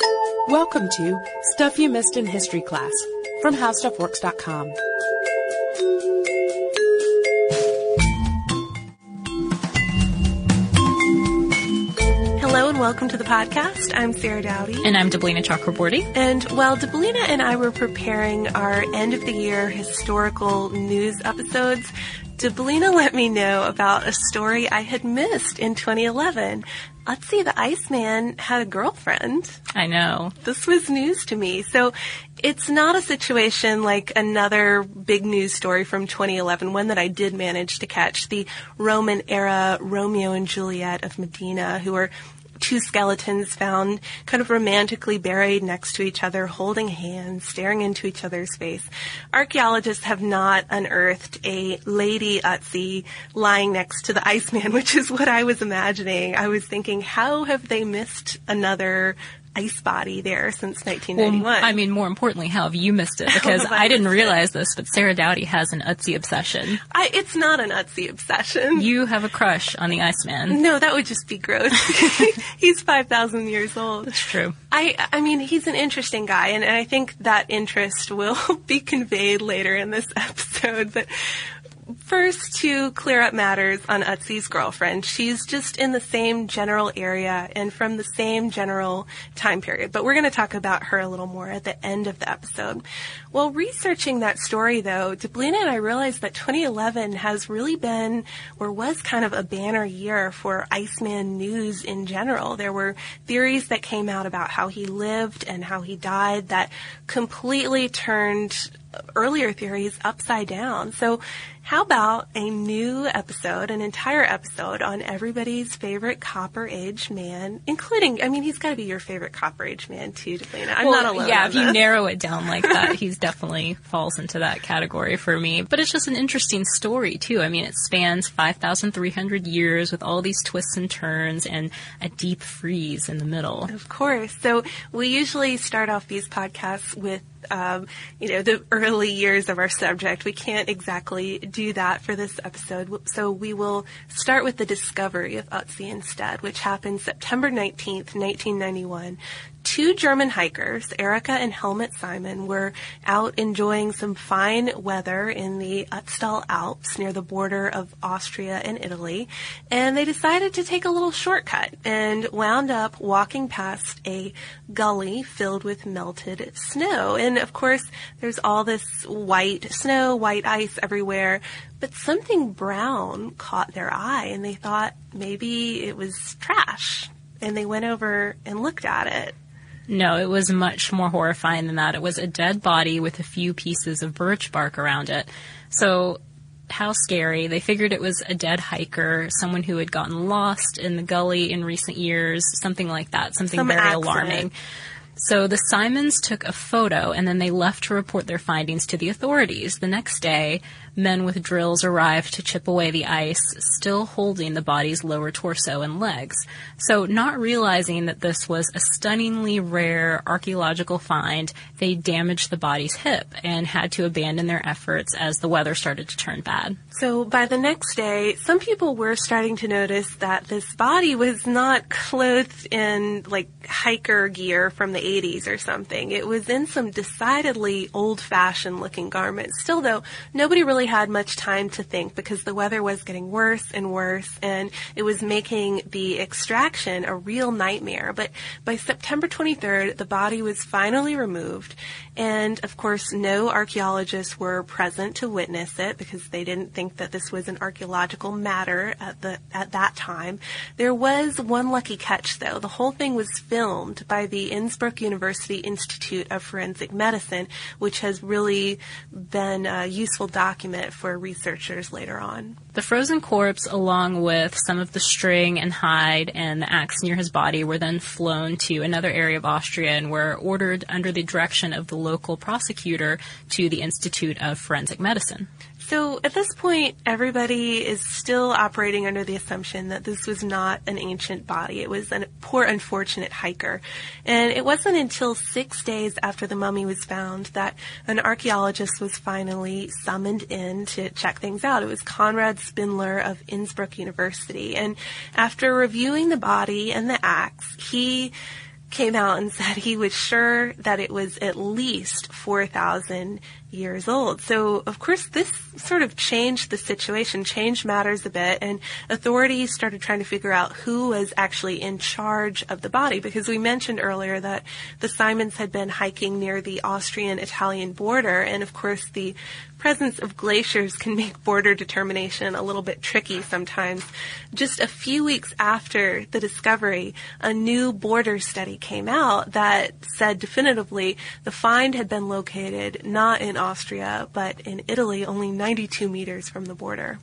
Welcome to Stuff You Missed in History class from HowStuffWorks.com. Hello and welcome to the podcast. I'm Sarah Dowdy. And I'm Deblina Chakraborty. And while Deblina and I were preparing our end of the year historical news episodes, Deblina let me know about a story I had missed in 2011. Ötzi the Iceman had a girlfriend. I know. This was news to me. So it's not a situation like another big news story from 2011, one that I did manage to catch, the Roman era Romeo and Juliet of Medina, who were two skeletons found kind of romantically buried next to each other, holding hands, staring into each other's face. Archaeologists have not unearthed a lady Ötzi lying next to the Iceman, which is what I was imagining. I was thinking, how have they missed another ice body there since 1991. Well, I mean, more importantly, how have you missed it? Oh, because I didn't realize this, but Sarah Dowdy has an Ötzi obsession. I, it's not an Ötzi obsession. You have a crush on the Iceman. No, that would just be gross. he's 5,000 years old. That's true. I, I mean, he's an interesting guy, and, and I think that interest will be conveyed later in this episode. But first to clear up matters on Ötzi's girlfriend. She's just in the same general area and from the same general time period. But we're going to talk about her a little more at the end of the episode. While researching that story, though, Deblina and I realized that 2011 has really been or was kind of a banner year for Iceman news in general. There were theories that came out about how he lived and how he died that completely turned earlier theories upside down. So how about a new episode, an entire episode on everybody's favorite Copper Age man, including, I mean, he's got to be your favorite Copper Age man too, Deblina. I'm well, not alone. Yeah, if this. you narrow it down like that, he's definitely falls into that category for me. But it's just an interesting story too. I mean, it spans 5,300 years with all these twists and turns and a deep freeze in the middle. Of course. So we usually start off these podcasts with um, you know, the early years of our subject. We can't exactly do that for this episode. So we will start with the discovery of Ötzi instead, which happened September 19th, 1991, two German hikers, Erika and Helmut Simon, were out enjoying some fine weather in the Ötztal Alps near the border of Austria and Italy, and they decided to take a little shortcut and wound up walking past a gully filled with melted snow. And of course, there's all this white snow, white ice everywhere, but something brown caught their eye and they thought maybe it was trash. And they went over and looked at it. No, it was much more horrifying than that. It was a dead body with a few pieces of birch bark around it. So, how scary. They figured it was a dead hiker, someone who had gotten lost in the gully in recent years, something like that, something Some very accident. alarming. So the Simons took a photo and then they left to report their findings to the authorities. The next day, men with drills arrived to chip away the ice, still holding the body's lower torso and legs. So not realizing that this was a stunningly rare archaeological find, they damaged the body's hip and had to abandon their efforts as the weather started to turn bad. So by the next day, some people were starting to notice that this body was not clothed in like hiker gear from the 80s or something. It was in some decidedly old-fashioned looking garments. Still though, nobody really had much time to think because the weather was getting worse and worse and it was making the extraction a real nightmare. But by September 23rd, the body was finally removed and of course no archaeologists were present to witness it because they didn't think that this was an archaeological matter at the at that time. There was one lucky catch though. The whole thing was filmed by the Innsbruck University Institute of Forensic Medicine, which has really been a useful document for researchers later on. The frozen corpse, along with some of the string and hide and the axe near his body, were then flown to another area of Austria and were ordered under the direction of the local prosecutor to the Institute of Forensic Medicine. So at this point, everybody is still operating under the assumption that this was not an ancient body. It was a poor, unfortunate hiker. And it wasn't until six days after the mummy was found that an archaeologist was finally summoned in to check things out. It was Konrad Spindler of Innsbruck University. And after reviewing the body and the axe, he came out and said he was sure that it was at least 4,000 years old. So, of course, this sort of changed the situation, changed matters a bit, and authorities started trying to figure out who was actually in charge of the body because we mentioned earlier that the Simons had been hiking near the Austrian-Italian border, and of course, the presence of glaciers can make border determination a little bit tricky sometimes. Just a few weeks after the discovery, a new border study came out that said definitively the find had been located not in Austria, but in Italy, only 92 meters from the border.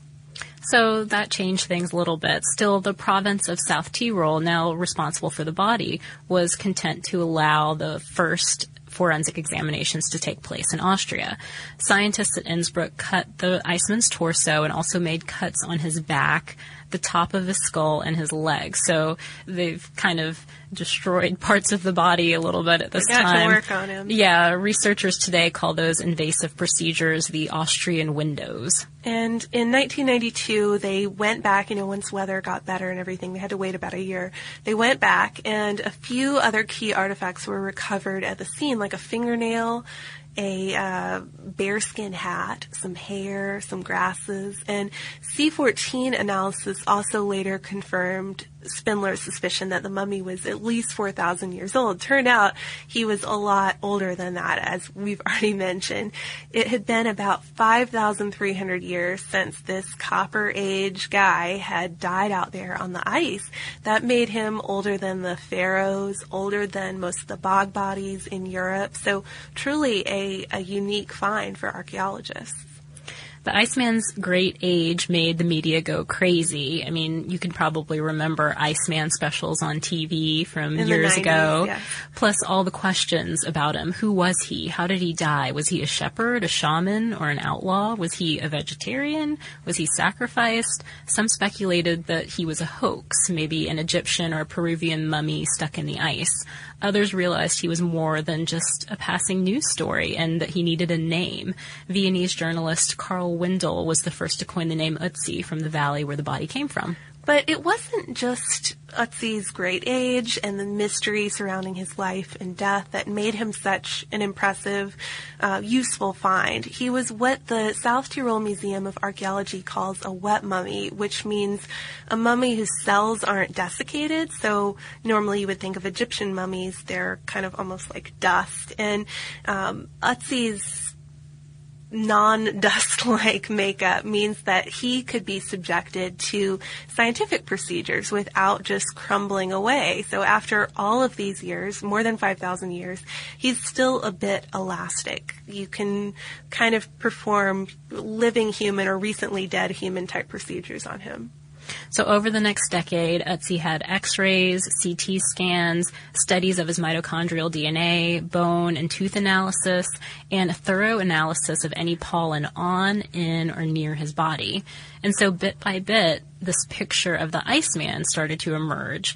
So that changed things a little bit. Still, the province of South Tyrol, now responsible for the body, was content to allow the first forensic examinations to take place in Austria. Scientists at Innsbruck cut the Iceman's torso and also made cuts on his back, the top of his skull, and his legs. So they've kind of destroyed parts of the body a little bit at this They got to time. work on him. Yeah, researchers today call those invasive procedures the Austrian windows. And in 1992, they went back, you know, once weather got better and everything, they had to wait about a year. They went back and a few other key artifacts were recovered at the scene, like a fingernail, a uh, bearskin hat, some hair, some grasses, and C14 analysis also later confirmed Spindler's suspicion that the mummy was at least 4,000 years old. Turned out he was a lot older than that, as we've already mentioned. It had been about 5,300 years since this Copper Age guy had died out there on the ice. That made him older than the pharaohs, older than most of the bog bodies in Europe. So truly a, a unique find for archaeologists. The Iceman's great age made the media go crazy. I mean, you can probably remember Iceman specials on TV from In years 90s, ago. yes. Plus all the questions about him. Who was he? How did he die? Was he a shepherd, a shaman, or an outlaw? Was he a vegetarian? Was he sacrificed? Some speculated that he was a hoax, maybe an Egyptian or a Peruvian mummy stuck in the ice. Others realized he was more than just a passing news story and that he needed a name. Viennese journalist Karl Wendl was the first to coin the name Ötzi from the valley where the body came from. But it wasn't just Ötzi's great age and the mystery surrounding his life and death that made him such an impressive, uh, useful find. He was what the South Tyrol Museum of Archaeology calls a wet mummy, which means a mummy whose cells aren't desiccated. So normally you would think of Egyptian mummies, they're kind of almost like dust. And um, Ötzi's non-dust like makeup means that he could be subjected to scientific procedures without just crumbling away. So after all of these years, more than 5,000 years, he's still a bit elastic. You can kind of perform living human or recently dead human type procedures on him. So over the next decade, Ötzi had x-rays, CT scans, studies of his mitochondrial DNA, bone and tooth analysis, and a thorough analysis of any pollen on, in, or near his body. And so bit by bit, this picture of the Iceman started to emerge.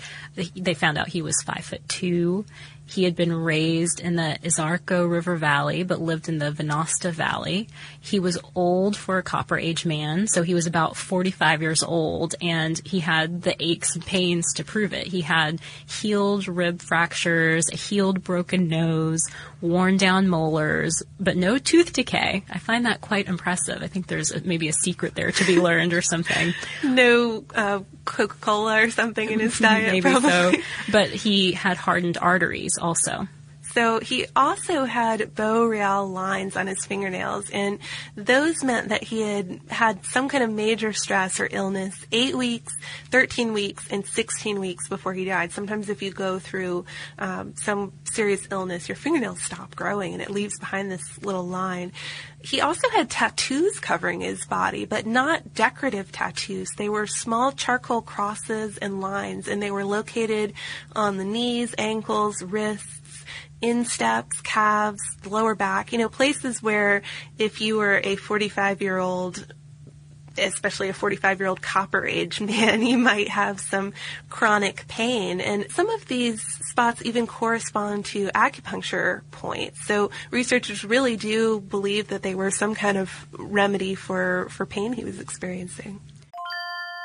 They found out he was five foot two. He had been raised in the Isarco River Valley, but lived in the Venosta Valley. He was old for a Copper Age man, so he was about 45 years old, and he had the aches and pains to prove it. He had healed rib fractures, a healed broken nose, worn down molars, but no tooth decay. I find that quite impressive. I think there's maybe a secret there to be learned or something. No uh, Coca Cola or something in his diet, maybe probably. so. But he had hardened arteries also. So he also had beau real lines on his fingernails, and those meant that he had had some kind of major stress or illness eight weeks, 13 weeks, and 16 weeks before he died. Sometimes if you go through um, some serious illness, your fingernails stop growing and it leaves behind this little line. He also had tattoos covering his body, but not decorative tattoos. They were small charcoal crosses and lines, and they were located on the knees, ankles, wrists, insteps, calves, lower back, you know, places where if you were a 45 year old especially a 45 year old copper age man, you might have some chronic pain. And some of these spots even correspond to acupuncture points. So researchers really do believe that they were some kind of remedy for, for pain he was experiencing.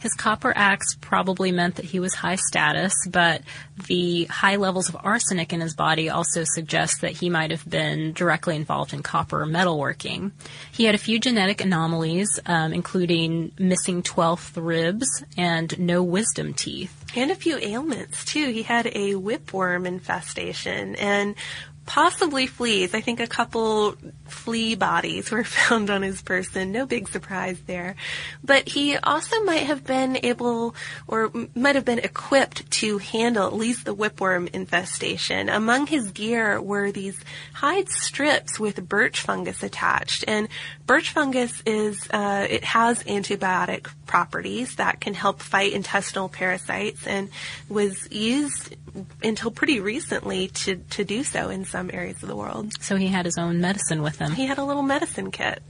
His copper axe probably meant that he was high status, but the high levels of arsenic in his body also suggest that he might have been directly involved in copper metalworking. He had a few genetic anomalies, um, including missing 12th ribs and no wisdom teeth. And a few ailments, too. He had a whipworm infestation and possibly fleas. I think a couple flea bodies were found on his person. No big surprise there. But he also might have been able or might have been equipped to handle at least the whipworm infestation. Among his gear were these hide strips with birch fungus attached. And birch fungus is, uh, it has antibiotic properties that can help fight intestinal parasites and was used until pretty recently to, to do so in some areas of the world. So he had his own medicine with He had a little medicine kit.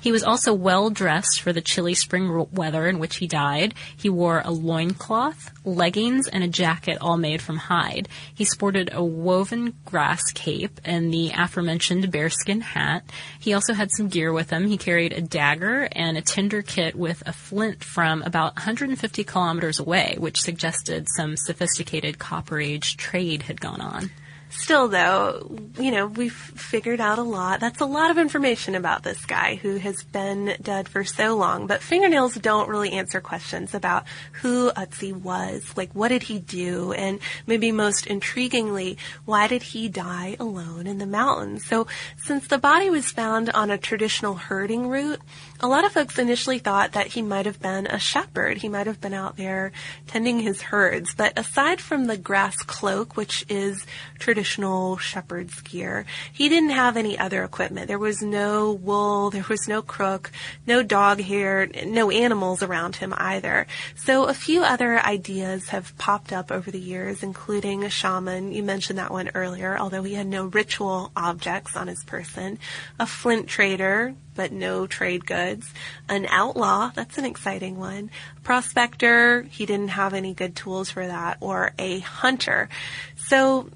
He was also well dressed for the chilly spring weather in which he died. He wore a loincloth, leggings, and a jacket all made from hide. He sported a woven grass cape and the aforementioned bearskin hat. He also had some gear with him. He carried a dagger and a tinder kit with a flint from about 150 kilometers away, which suggested some sophisticated copper age trade had gone on. Still, though, you know, we've figured out a lot. That's a lot of information about this guy who has been dead for so long. But fingernails don't really answer questions about who Ötzi was. Like, what did he do? And maybe most intriguingly, why did he die alone in the mountains? So, since the body was found on a traditional herding route, a lot of folks initially thought that he might have been a shepherd. He might have been out there tending his herds. But aside from the grass cloak, which is traditional shepherd's gear, he didn't have any other equipment. There was no wool, there was no crook, no dog hair, no animals around him either. So a few other ideas have popped up over the years, including a shaman. You mentioned that one earlier, although he had no ritual objects on his person. A flint trader, but no trade goods. An outlaw, that's an exciting one. Prospector, he didn't have any good tools for that. Or a hunter. So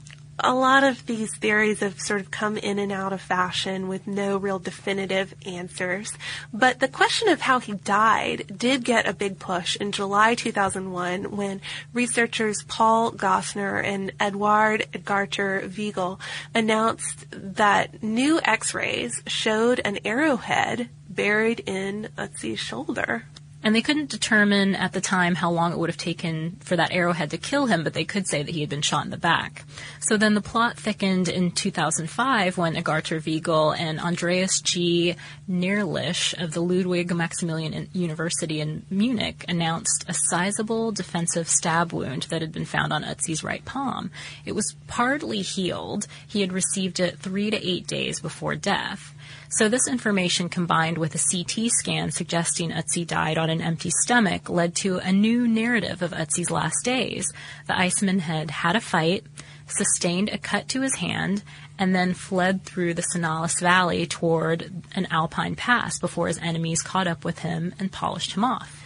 a lot of these theories have sort of come in and out of fashion with no real definitive answers. But the question of how he died did get a big push in July 2001 when researchers Paul Gostner and Eduard Egarter Vigl announced that new x-rays showed an arrowhead buried in Ötzi's shoulder. And they couldn't determine at the time how long it would have taken for that arrowhead to kill him, but they could say that he had been shot in the back. So then the plot thickened in 2005 when Egarter Vigl and Andreas G. Nerlich of the Ludwig Maximilian University in Munich announced a sizable defensive stab wound that had been found on Ötzi's right palm. It was partly healed. He had received it three to eight days before death. So this information combined with a CT scan suggesting Ötzi died on an empty stomach led to a new narrative of Ötzi's last days. The Iceman had had a fight, sustained a cut to his hand, and then fled through the Senales Valley toward an alpine pass before his enemies caught up with him and polished him off.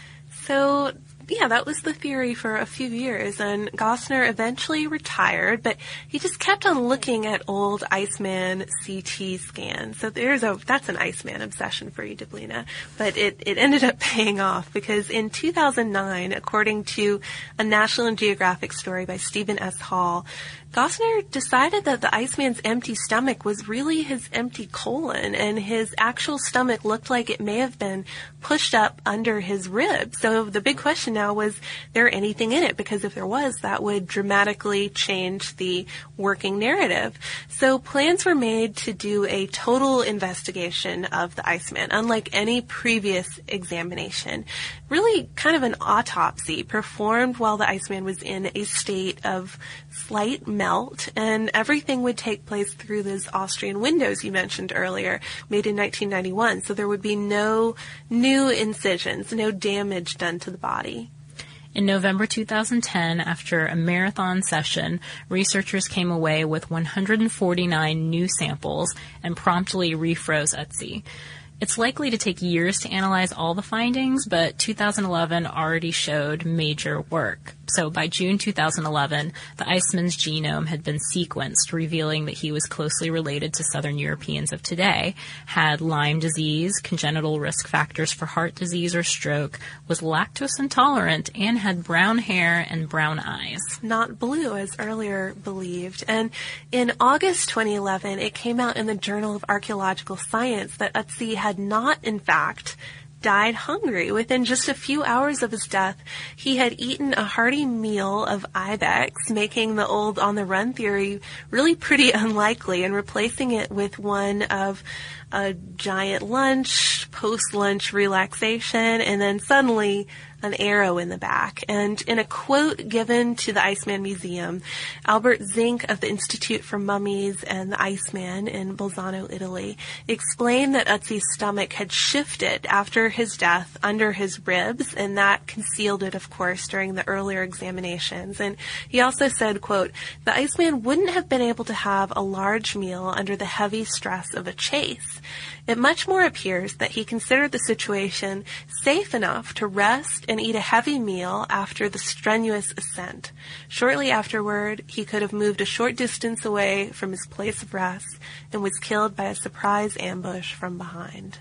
So yeah, that was the theory for a few years, and Gostner eventually retired, but he just kept on looking at old Iceman CT scans. So there's a that's an Iceman obsession for you, Deblina. But it, it ended up paying off because in 2009, according to a National Geographic story by Stephen S. Hall, Gostner decided that the Iceman's empty stomach was really his empty colon, and his actual stomach looked like it may have been pushed up under his ribs. So the big question now was there anything in it? Because if there was, that would dramatically change the working narrative. So plans were made to do a total investigation of the Iceman, unlike any previous examination. Really kind of an autopsy performed while the Iceman was in a state of slight melt, and everything would take place through those Austrian windows you mentioned earlier, made in 1991. So there would be no new incisions, no damage done to the body. In November 2010, after a marathon session, researchers came away with 149 new samples and promptly refroze Ötzi. It's likely to take years to analyze all the findings, but 2011 already showed major work. So by June 2011, the Iceman's genome had been sequenced, revealing that he was closely related to Southern Europeans of today, had Lyme disease, congenital risk factors for heart disease or stroke, was lactose intolerant, and had brown hair and brown eyes. Not blue, as earlier believed. And in August 2011, it came out in the Journal of Archaeological Science that Ötzi had not, in fact, died hungry. Within just a few hours of his death, he had eaten a hearty meal of ibex, making the old on the run theory really pretty unlikely and replacing it with one of a giant lunch, post lunch relaxation, and then suddenly an arrow in the back. And in a quote given to the Iceman Museum, Albert Zink of the Institute for Mummies and the Iceman in Bolzano, Italy, explained that Ötzi's stomach had shifted after his death under his ribs, and that concealed it, of course, during the earlier examinations. And he also said, quote, the Iceman wouldn't have been able to have a large meal under the heavy stress of a chase. It much more appears that he considered the situation safe enough to rest and eat a heavy meal after the strenuous ascent. Shortly afterward, he could have moved a short distance away from his place of rest and was killed by a surprise ambush from behind.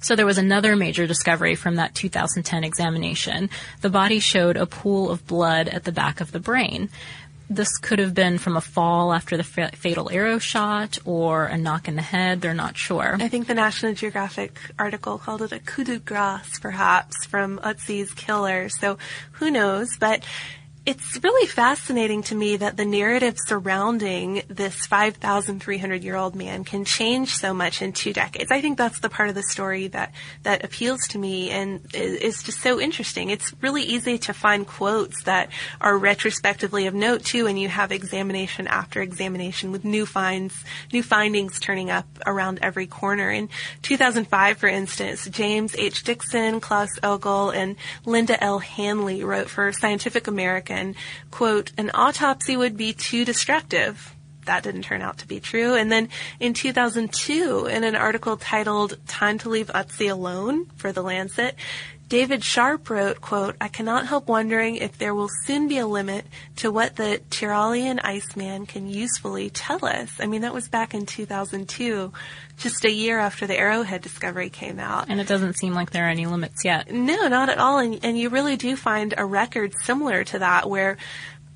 So there was another major discovery from that 2010 examination. The body showed a pool of blood at the back of the brain. This could have been from a fall after the fa- fatal arrow shot or a knock in the head. They're not sure. I think the National Geographic article called it a coup de grace, perhaps, from Ötzi's killer. So who knows? But it's really fascinating to me that the narrative surrounding this 5,300 year old man can change so much in two decades. I think that's the part of the story that, that appeals to me and is just so interesting. It's really easy to find quotes that are retrospectively of note too, and you have examination after examination with new finds, new findings turning up around every corner. In 2005, for instance, James H. Dickson, Klaus Oeggl, and Linda L. Handley wrote for Scientific American quote, an autopsy would be too destructive. That didn't turn out to be true. And then in 2002, in an article titled Time to Leave Ötzi Alone for The Lancet, David Sharp wrote, quote, I cannot help wondering if there will soon be a limit to what the Tyrolean Iceman can usefully tell us. I mean, that was back in 2002, just a year after the Arrowhead discovery came out. And it doesn't seem like there are any limits yet. No, not at all. And, and you really do find a record similar to that where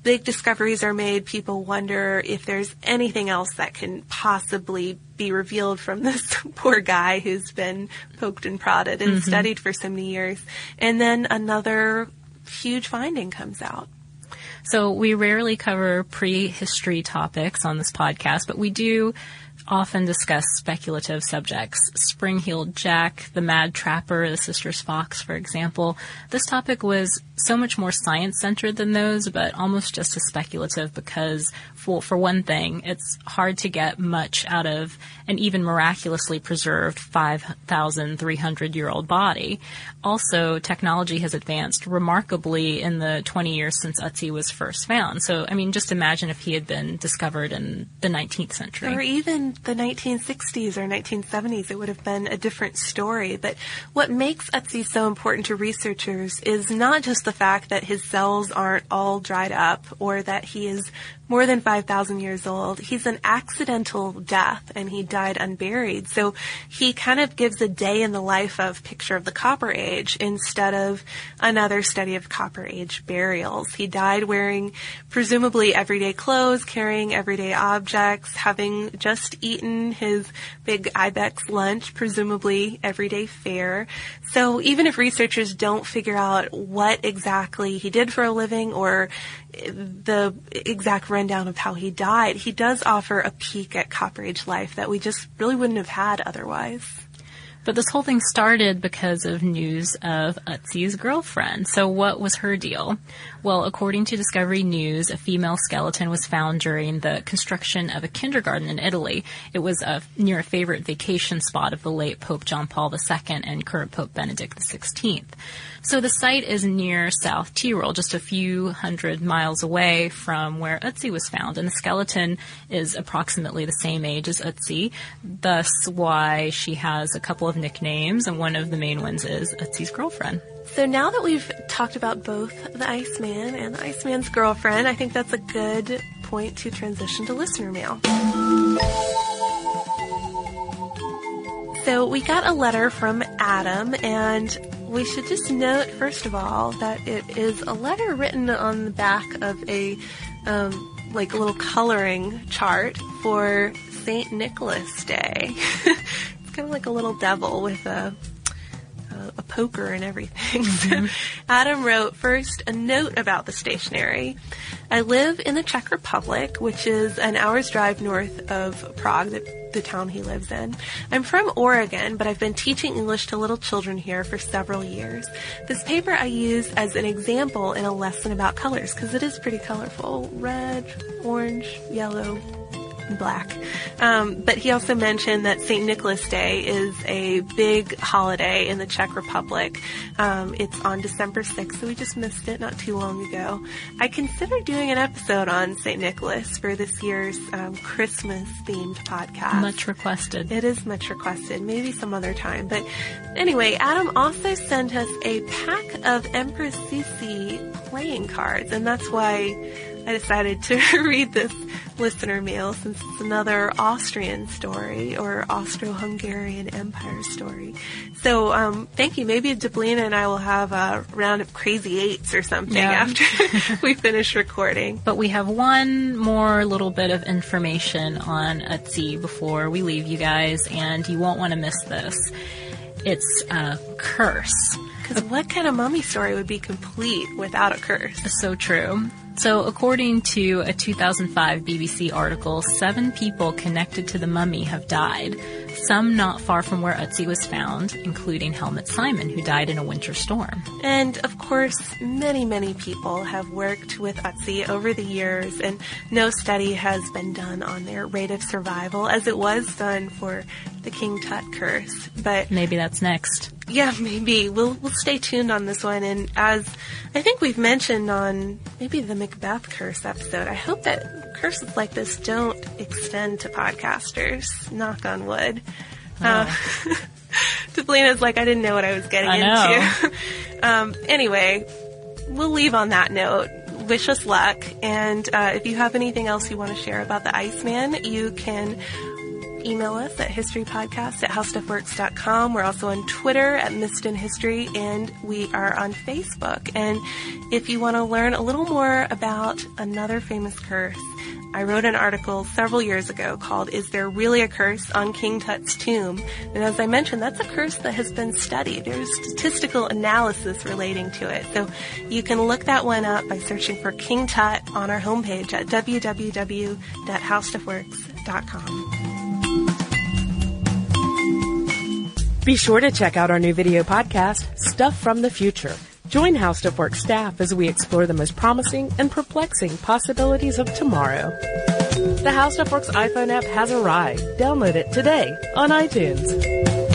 big discoveries are made, people wonder if there's anything else that can possibly be revealed from this poor guy who's been poked and prodded and mm-hmm. studied for so many years. And then another huge finding comes out. So we rarely cover prehistory topics on this podcast, but we do often discuss speculative subjects. Spring-heeled Jack, the Mad Trapper, the Sisters Fox, for example. This topic was so much more science-centered than those, but almost just as speculative because for, for one thing, it's hard to get much out of an even miraculously preserved 5,300 year old body. Also, technology has advanced remarkably in the 20 years since Ötzi was first found. So, I mean, just imagine if he had been discovered in the 19th century. Or even the 1960s or 1970s, it would have been a different story. But what makes Ötzi so important to researchers is not just the fact that his cells aren't all dried up or that he is more than 5,000 years old. He's an accidental death and he died unburied. So he kind of gives a day in the life of picture of the Copper Age instead of another study of Copper Age burials. He died wearing presumably everyday clothes, carrying everyday objects, having just eaten his big Ibex lunch, presumably everyday fare. So even if researchers don't figure out what exactly he did for a living or the exact rundown of how he died, he does offer a peek at Copper Age life that we just really wouldn't have had otherwise. But this whole thing started because of news of Ötzi's girlfriend. So what was her deal? Well, according to Discovery News, a female skeleton was found during the construction of a kindergarten in Italy. It was a, near a favorite vacation spot of the late Pope John Paul II and current Pope Benedict XVI. So the site is near South Tyrol, just a few hundred miles away from where Ötzi was found, and the skeleton is approximately the same age as Ötzi, thus why she has a couple of nicknames, and one of the main ones is Ötzi's girlfriend. So now that we've talked about both the Iceman and the Iceman's girlfriend, I think that's a good point to transition to listener mail. So we got a letter from Adam, and we should just note, first of all, that it is a letter written on the back of a, um, like a little coloring chart for St. Nicholas Day. it's kind of like a little devil with a, a, a poker and everything. Mm-hmm. So Adam wrote first a note about the stationery. I live in the Czech Republic, which is an hour's drive north of Prague, the, the town he lives in. I'm from Oregon, but I've been teaching English to little children here for several years. This paper I use as an example in a lesson about colors because it is pretty colorful. Red, orange, yellow, black. Um, but he also mentioned that St. Nicholas Day is a big holiday in the Czech Republic. Um, it's on December 6th, so we just missed it not too long ago. I considered doing an episode on St. Nicholas for this year's um, Christmas themed podcast. Much requested. It is much requested. Maybe some other time. But anyway, Adam also sent us a pack of Empress Sisi playing cards, and that's why I decided to read this listener mail since it's another Austrian story or Austro-Hungarian Empire story. So um, thank you. Maybe Deblina and I will have a round of crazy eights or something Yeah. after we finish recording. But we have one more little bit of information on Ötzi before we leave you guys, and you won't want to miss this. It's a curse. Because what kind of mummy story would be complete without a curse? So true. So, according to a 2005 BBC article, seven people connected to the mummy have died, some not far from where Ötzi was found, including Helmut Simon, who died in a winter storm. And of course, many, many people have worked with Ötzi over the years, and no study has been done on their rate of survival as it was done for the King Tut curse. But Maybe that's next. yeah, maybe we'll we'll stay tuned on this one. And as I think we've mentioned on maybe the Macbeth curse episode, I hope that curses like this don't extend to podcasters. Knock on wood. Uh, Deblina's like, I didn't know what I was getting I into. um, anyway, we'll leave on that note. Wish us luck. And uh, if you have anything else you want to share about the Iceman, you can email us at historypodcast at howstuffworks.com. We're also on Twitter at Missed in History, and we are on Facebook. And if you want to learn a little more about another famous curse, I wrote an article several years ago called Is There Really a Curse on King Tut's Tomb? And as I mentioned, that's a curse that has been studied. There's statistical analysis relating to it. So you can look that one up by searching for King Tut on our homepage at www.howstuffworks.com. Be sure to check out our new video podcast, Stuff from the Future. Join How Stuff Works staff as we explore the most promising and perplexing possibilities of tomorrow. The How Stuff Works iPhone app has arrived. Download it today on iTunes.